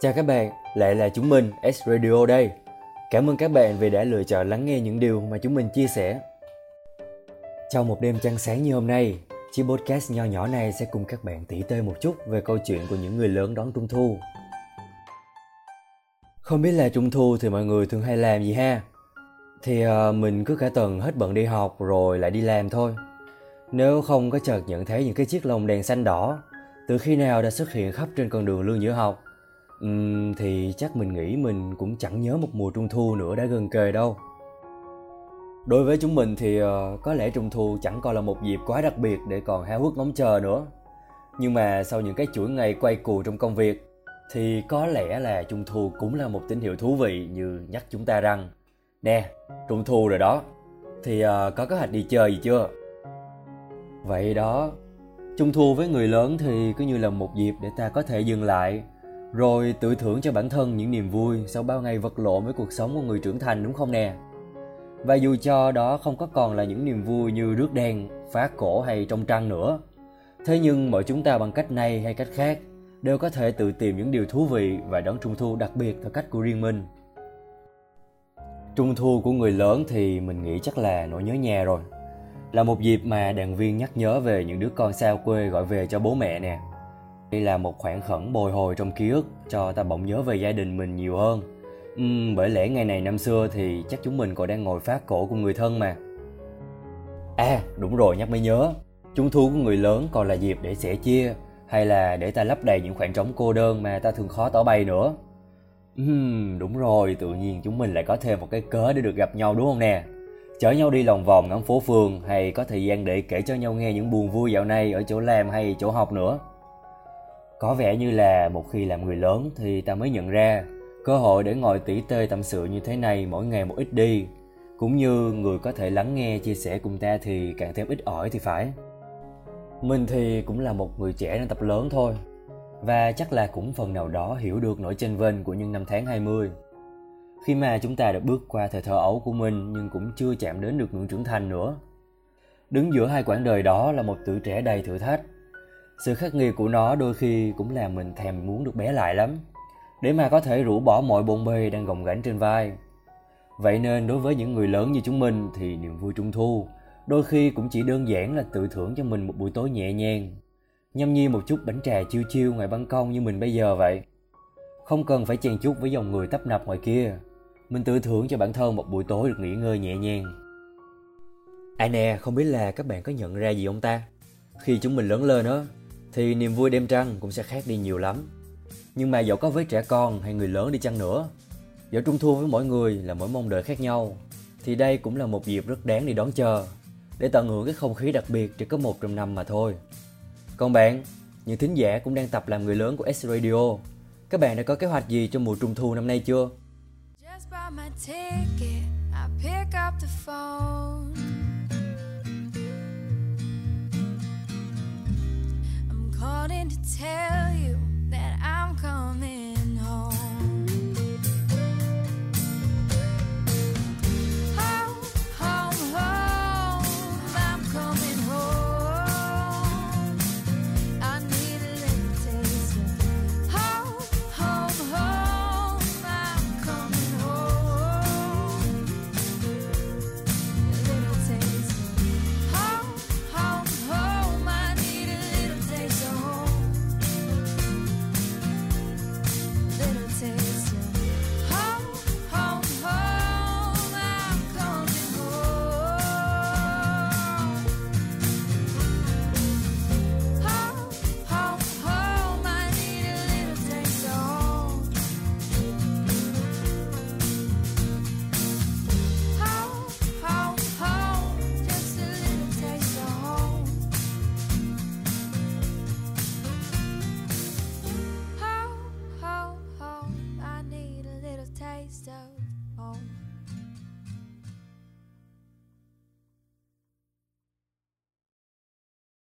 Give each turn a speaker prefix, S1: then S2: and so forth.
S1: Chào các bạn, lại là chúng mình S Radio đây. Cảm ơn các bạn vì đã lựa chọn lắng nghe những điều mà chúng mình chia sẻ. Trong một đêm trăng sáng như hôm nay, chiếc podcast nho nhỏ này sẽ cùng các bạn tỉ tê một chút về câu chuyện của những người lớn đón Trung Thu. Không biết là Trung Thu thì mọi người thường hay làm gì ha? Thì uh, mình cứ cả tuần hết bận đi học rồi lại đi làm thôi. Nếu không có chợt nhận thấy những cái chiếc lồng đèn xanh đỏ từ khi nào đã xuất hiện khắp trên con đường lương giữa học uhm, thì chắc mình nghĩ mình cũng chẳng nhớ một mùa trung thu nữa đã gần kề đâu. Đối với chúng mình thì uh, có lẽ trung thu chẳng còn là một dịp quá đặc biệt để còn háo hức ngóng chờ nữa. Nhưng mà sau những cái chuỗi ngày quay cù trong công việc thì có lẽ là trung thu cũng là một tín hiệu thú vị như nhắc chúng ta rằng nè trung thu rồi đó thì uh, có kế hoạch đi chơi gì chưa? Vậy đó Trung thu với người lớn thì cứ như là một dịp để ta có thể dừng lại, rồi tự thưởng cho bản thân những niềm vui sau bao ngày vật lộn với cuộc sống của người trưởng thành đúng không nè? Và dù cho đó không có còn là những niềm vui như rước đèn, phá cổ hay trong trăng nữa, thế nhưng mọi chúng ta bằng cách này hay cách khác đều có thể tự tìm những điều thú vị và đón trung thu đặc biệt theo cách của riêng mình. Trung thu của người lớn thì mình nghĩ chắc là nỗi nhớ nhà rồi là một dịp mà đoàn viên nhắc nhớ về những đứa con xa quê gọi về cho bố mẹ nè. Đây là một khoảng khẩn bồi hồi trong ký ức cho ta bỗng nhớ về gia đình mình nhiều hơn. Uhm, bởi lẽ ngày này năm xưa thì chắc chúng mình còn đang ngồi phát cổ của người thân mà. À, đúng rồi nhắc mới nhớ. Trung thu của người lớn còn là dịp để sẻ chia hay là để ta lấp đầy những khoảng trống cô đơn mà ta thường khó tỏ bày nữa. Uhm, đúng rồi, tự nhiên chúng mình lại có thêm một cái cớ để được gặp nhau đúng không nè? chở nhau đi lòng vòng ngắm phố phường hay có thời gian để kể cho nhau nghe những buồn vui dạo này ở chỗ làm hay chỗ học nữa. Có vẻ như là một khi làm người lớn thì ta mới nhận ra cơ hội để ngồi tỉ tê tâm sự như thế này mỗi ngày một ít đi, cũng như người có thể lắng nghe chia sẻ cùng ta thì càng thêm ít ỏi thì phải. Mình thì cũng là một người trẻ đang tập lớn thôi, và chắc là cũng phần nào đó hiểu được nỗi chênh vênh của những năm tháng 20 khi mà chúng ta đã bước qua thời thơ ấu của mình nhưng cũng chưa chạm đến được ngưỡng trưởng thành nữa. Đứng giữa hai quãng đời đó là một tuổi trẻ đầy thử thách. Sự khắc nghiệt của nó đôi khi cũng làm mình thèm muốn được bé lại lắm, để mà có thể rũ bỏ mọi bồn bề đang gồng gánh trên vai. Vậy nên đối với những người lớn như chúng mình thì niềm vui trung thu đôi khi cũng chỉ đơn giản là tự thưởng cho mình một buổi tối nhẹ nhàng, nhâm nhi một chút bánh trà chiêu chiêu ngoài ban công như mình bây giờ vậy. Không cần phải chen chút với dòng người tấp nập ngoài kia, mình tự thưởng cho bản thân một buổi tối được nghỉ ngơi nhẹ nhàng. À nè, không biết là các bạn có nhận ra gì ông ta? Khi chúng mình lớn lên á, thì niềm vui đêm trăng cũng sẽ khác đi nhiều lắm. Nhưng mà dẫu có với trẻ con hay người lớn đi chăng nữa, dẫu trung thu với mỗi người là mỗi mong đợi khác nhau, thì đây cũng là một dịp rất đáng để đón chờ, để tận hưởng cái không khí đặc biệt chỉ có một trong năm mà thôi. Còn bạn, những thính giả cũng đang tập làm người lớn của S Radio, các bạn đã có kế hoạch gì cho mùa trung thu năm nay chưa? my tell